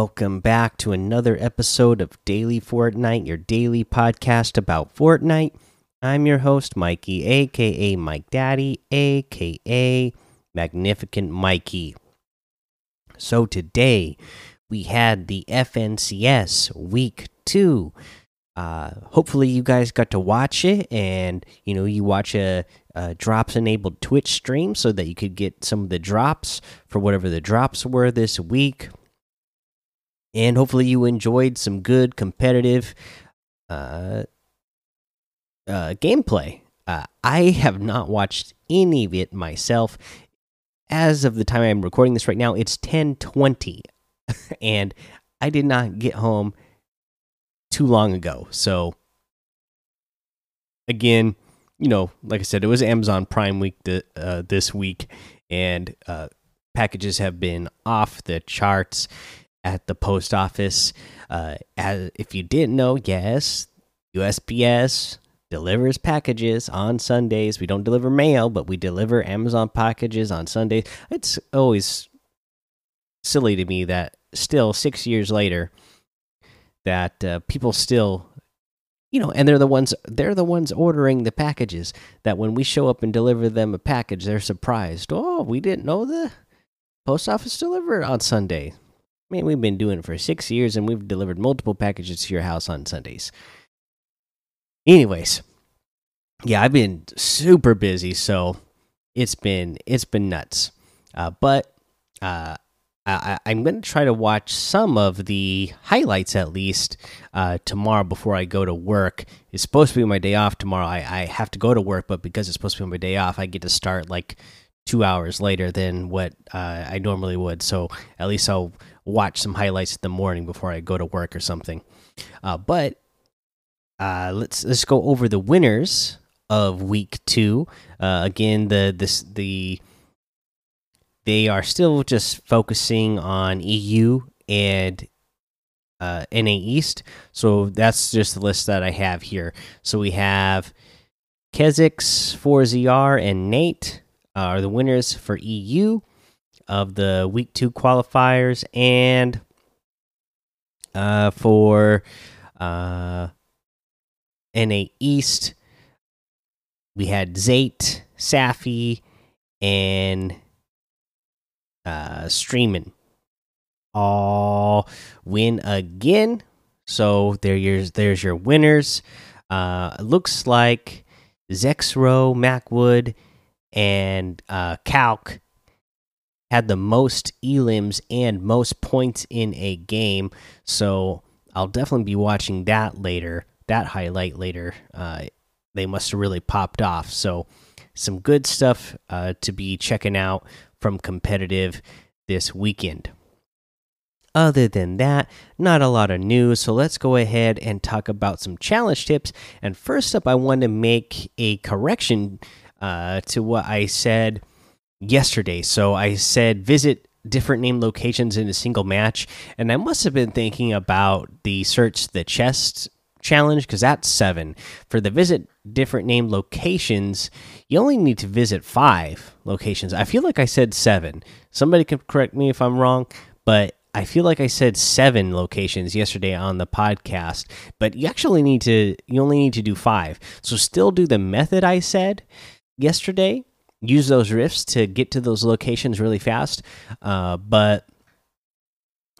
Welcome back to another episode of Daily Fortnite, your daily podcast about Fortnite. I'm your host, Mikey, aka Mike Daddy, aka Magnificent Mikey. So today we had the FNCS week two. Uh, hopefully you guys got to watch it, and you know you watch a, a drops enabled Twitch stream so that you could get some of the drops for whatever the drops were this week and hopefully you enjoyed some good competitive uh, uh, gameplay. Uh, I have not watched any of it myself. As of the time I'm recording this right now, it's 10:20, and I did not get home too long ago. So again, you know, like I said, it was Amazon Prime week th uh, this week, and uh, packages have been off the charts at the post office. Uh, as if you didn't know, yes, USPS delivers packages on Sundays. We don't deliver mail, but we deliver Amazon packages on Sundays. It's always silly to me that still six years later, that uh, people still you know and they're the ones they're the ones ordering the packages that when we show up and deliver them a package they're surprised oh we didn't know the post office delivered on sunday I mean, we've been doing it for six years and we've delivered multiple packages to your house on Sundays. Anyways, yeah, I've been super busy, so it's been it's been nuts. Uh, but uh, I, am going to try to watch some of the highlights at least uh, tomorrow before I go to work. It's supposed to be my day off tomorrow. I, I have to go to work, but because it's supposed to be my day off, I get to start like two hours later than what uh, I normally would. So at least I'll watch some highlights in the morning before I go to work or something. Uh, but uh, let's let's go over the winners of week two. Uh, again, the this the they are still just focusing on EU and uh, NA East. So that's just the list that I have here. So we have Kezix, 4ZR, and Nate are the winners for EU of the week two qualifiers and uh, for uh, NA East, we had Zayt, Safi, and uh, Streamin' all win again. So there, yours, there's your winners. Uh, looks like Zexrow, Mackwood, and uh, Calc had the most elims and most points in a game. So I'll definitely be watching that later, that highlight later. Uh, they must have really popped off. So some good stuff uh, to be checking out from competitive this weekend. Other than that, not a lot of news. So let's go ahead and talk about some challenge tips. And first up, I want to make a correction uh, to what I said yesterday. So I said visit different name locations in a single match, and I must have been thinking about the search the chest challenge because that's seven. For the visit different name locations, you only need to visit five locations. I feel like I said seven. Somebody can correct me if I'm wrong, but I feel like I said seven locations yesterday on the podcast, but you actually need to, you only need to do five. So still do the method I said yesterday, use those rifts to get to those locations really fast. Uh, but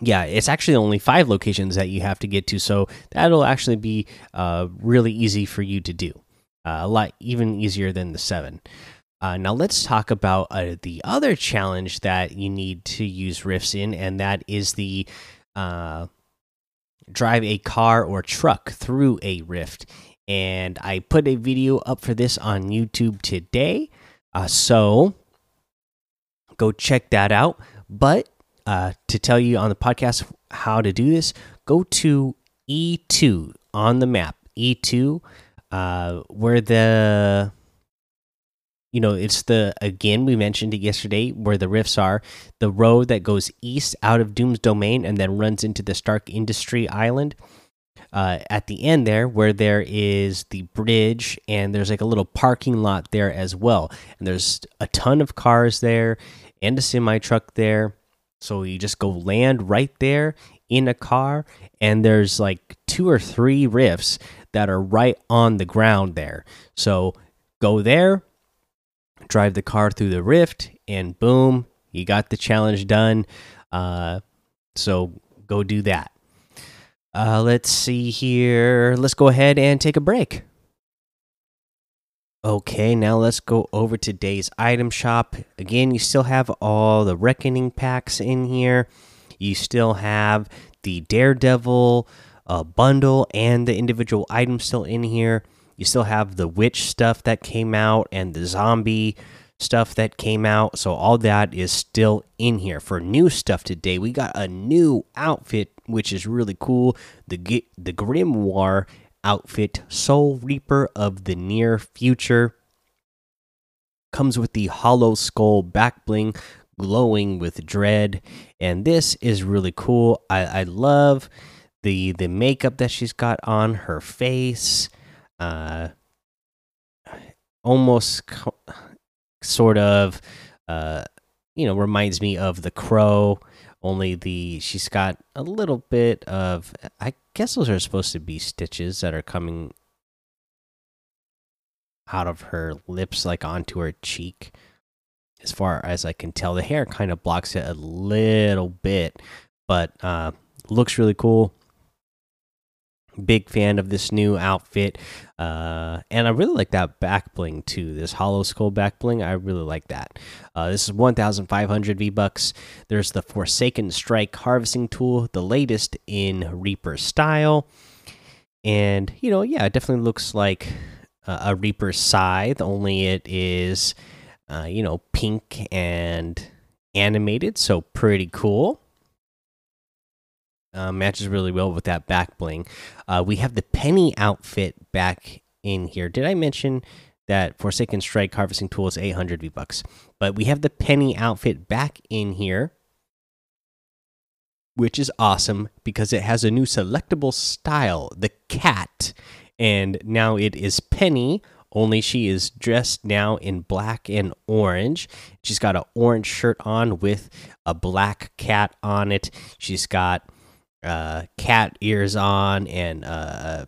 yeah, it's actually only five locations that you have to get to, so that'll actually be uh, really easy for you to do. Uh, a lot even easier than the seven. Uh, now let's talk about uh, the other challenge that you need to use rifts in, and that is the uh, drive a car or truck through a rift. And I put a video up for this on YouTube today. Uh, so go check that out. But uh, to tell you on the podcast how to do this, go to E2 on the map. E2, uh, where the you know it's the again we mentioned it yesterday where the rifts are the road that goes east out of doom's domain and then runs into the stark industry island uh, at the end there where there is the bridge and there's like a little parking lot there as well and there's a ton of cars there and a semi truck there so you just go land right there in a car, and there's like two or three rifts that are right on the ground there. So go there, drive the car through the rift, and boom, you got the challenge done. Uh, so go do that. Uh, let's see here. Let's go ahead and take a break. Okay, now let's go over today's item shop. Again, you still have all the reckoning packs in here. You still have the Daredevil uh, bundle and the individual items still in here. You still have the witch stuff that came out and the zombie stuff that came out. So all that is still in here. For new stuff today, we got a new outfit which is really cool. The the Grimoire outfit, Soul Reaper of the Near Future, comes with the Hollow Skull back bling, glowing with dread, and this is really cool. I, I love the the makeup that she's got on her face. Uh, almost sort of, uh, you know, reminds me of the Crow only the she's got a little bit of I guess those are supposed to be stitches that are coming out of her lips like onto her cheek. As far as I can tell the hair kind of blocks it a little bit but uh looks really cool big fan of this new outfit uh, and i really like that back bling too this hollow skull back bling i really like that. Uh, this is 1500 v bucks. There's the forsaken strike harvesting tool the latest in reaper style. And you know yeah it definitely looks like a reaper scythe only it is uh, you know pink and animated so pretty cool uh, matches really well with that back bling. Uh, we have the penny outfit back in here. Did I mention that Forsaken Strike harvesting tool is 800 V bucks? But we have the penny outfit back in here, which is awesome because it has a new selectable style, the cat, and now it is Penny. Only she is dressed now in black and orange. She's got an orange shirt on with a black cat on it. She's got uh, cat ears on and uh,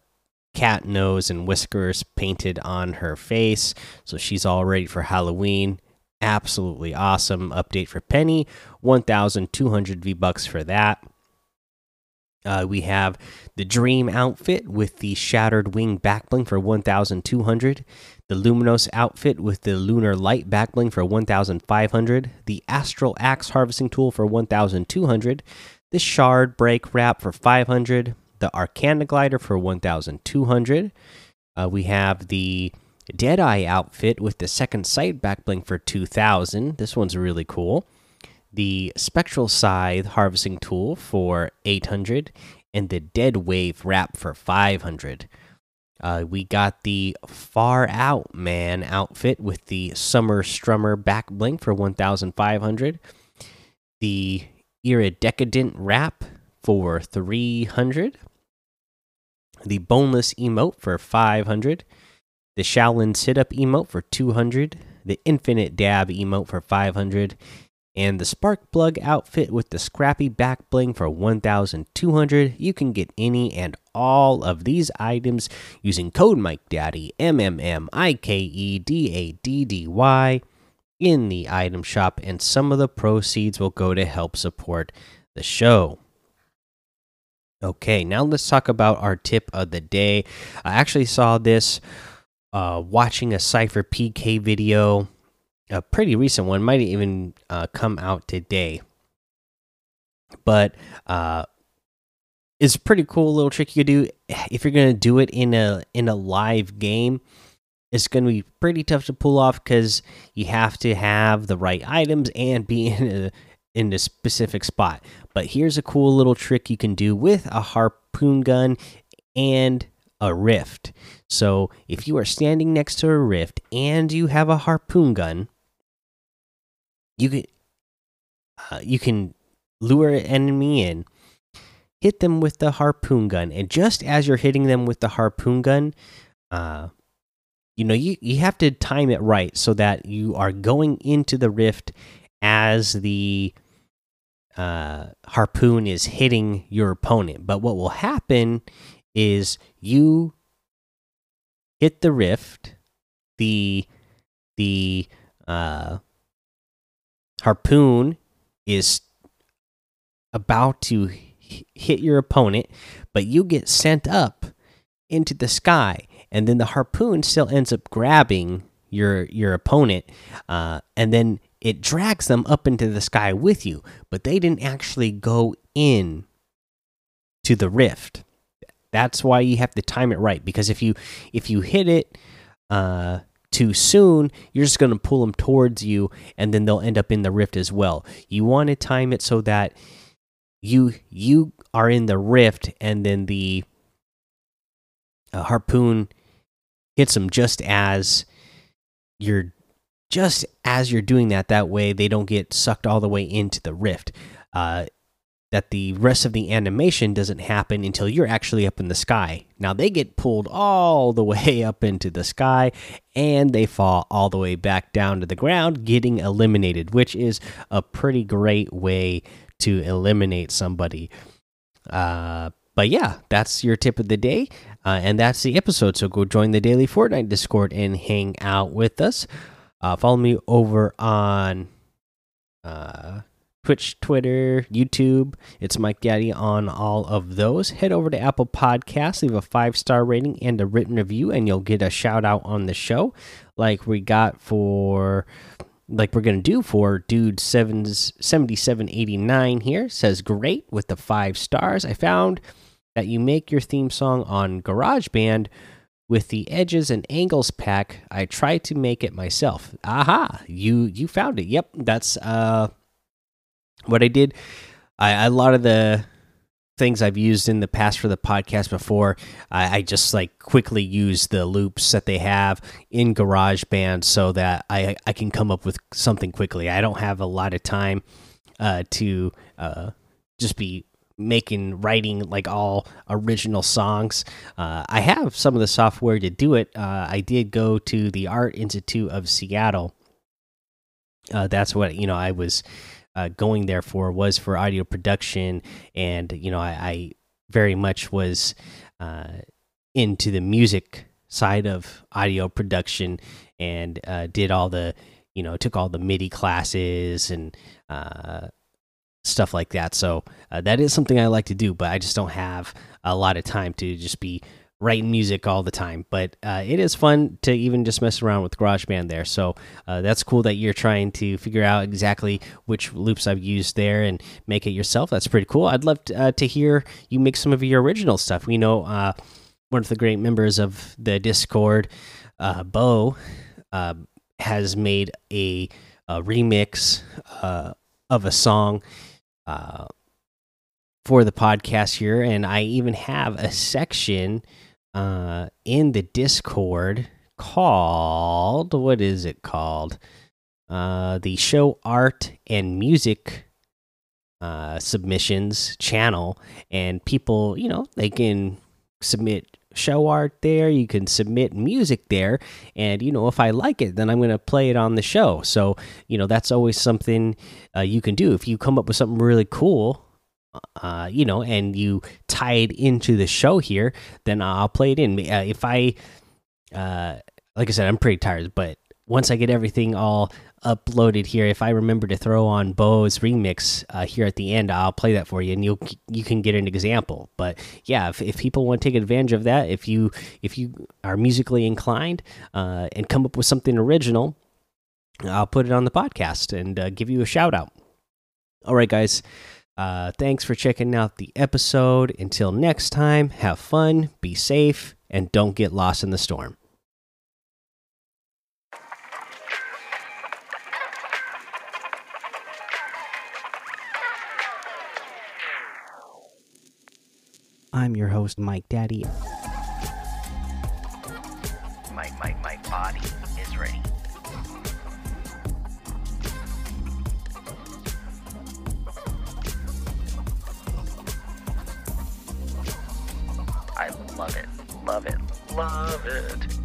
cat nose and whiskers painted on her face. So she's all ready for Halloween. Absolutely awesome update for Penny. 1,200 V bucks for that. Uh, we have the Dream outfit with the Shattered Wing backbling for 1,200. The Luminous outfit with the Lunar Light backbling for 1,500. The Astral Axe harvesting tool for 1,200 the Shard Break Wrap for 500, the Arcana Glider for 1,200. Uh, we have the Deadeye outfit with the Second Sight back bling for 2,000. This one's really cool. The Spectral Scythe harvesting tool for 800, and the Dead Wave wrap for 500. Uh, we got the Far Out Man outfit with the Summer Strummer back bling for 1,500. The Iridescent Wrap for 300. The Boneless Emote for 500. The Shaolin Sit Up Emote for 200. The Infinite Dab Emote for 500. And the Spark Plug outfit with the Scrappy Back Bling for 1200. You can get any and all of these items using code Mike Daddy M M M I K E D A D D Y in the item shop, and some of the proceeds will go to help support the show. Okay, now let's talk about our tip of the day. I actually saw this uh, watching a Sypher PK video, a pretty recent one, might even uh, come out today. But uh, it's a pretty cool little trick you can do if you're gonna do it in a in a live game it's going to be pretty tough to pull off because you have to have the right items and be in a in a specific spot. But here's a cool little trick you can do with a harpoon gun and a rift. So if you are standing next to a rift and you have a harpoon gun, you can uh, you can lure an enemy in, hit them with the harpoon gun, and just as you're hitting them with the harpoon gun, uh, you know you you have to time it right so that you are going into the rift as the uh, harpoon is hitting your opponent. But what will happen is you hit the rift, the the uh, harpoon is about to hit your opponent, but you get sent up into the sky, and then the harpoon still ends up grabbing your your opponent, uh, and then it drags them up into the sky with you. But they didn't actually go in to the rift. That's why you have to time it right because if you if you hit it uh, too soon, you're just going to pull them towards you, and then they'll end up in the rift as well. You want to time it so that you you are in the rift, and then the uh, harpoon hits them just as you're just as you're doing that. That way, they don't get sucked all the way into the rift. Uh, that the rest of the animation doesn't happen until you're actually up in the sky. Now they get pulled all the way up into the sky and they fall all the way back down to the ground, getting eliminated, which is a pretty great way to eliminate somebody. Uh, but yeah, that's your tip of the day. Uh, and that's the episode. So go join the daily Fortnite Discord and hang out with us. Uh, follow me over on uh, Twitch, Twitter, YouTube. It's Mike Daddy on all of those. Head over to Apple Podcasts, leave a five star rating and a written review, and you'll get a shout out on the show, like we got for, like we're gonna do for dude sevens seventy seven eighty nine here. Says great with the five stars. I found that you make your theme song on GarageBand with the edges and angles pack. I tried to make it myself. Aha! You you found it. Yep, that's uh what I did, I, a lot of the things I've used in the past for the podcast before, I, I just like quickly use the loops that they have in GarageBand so that I I can come up with something quickly. I don't have a lot of time uh, to uh, just be making writing like all original songs. Uh, I have some of the software to do it. Uh, I did go to the Art Institute of Seattle. Uh, that's what you know. I was uh, going there for was for audio production, and you know I, I very much was uh, into the music side of audio production and uh, did all the you know took all the MIDI classes and uh, stuff like that. So uh, that is something I like to do, but I just don't have a lot of time to just be writing music all the time. But uh, it is fun to even just mess around with GarageBand there. So uh, that's cool that you're trying to figure out exactly which loops I've used there and make it yourself. That's pretty cool. I'd love to, uh, to hear you make some of your original stuff. We know uh, one of the great members of the Discord, uh, Bo, uh, has made a, a remix of a song for the podcast here, and I even have a section uh, in the Discord called what is it called? Uh, the show art and music uh, submissions channel, and people, you know, they can submit show art there. You can submit music there, and you know, if I like it, then I'm going to play it on the show. So, you know, that's always something uh, you can do if you come up with something really cool uh, you know, and you tie it into the show here, then I'll play it in. Uh, if I, uh, like I said, I'm pretty tired, but once I get everything all uploaded here, if I remember to throw on Bo's remix uh, here at the end, I'll play that for you, and you you can get an example. But yeah, if, if people want to take advantage of that, if you if you are musically inclined uh, and come up with something original, I'll put it on the podcast and uh, give you a shout out. All right, guys. Uh, thanks for checking out the episode. Until next time, have fun, be safe, and don't get lost in the storm. I'm your host, Mike Daddy. My, my, my body is ready. Love it.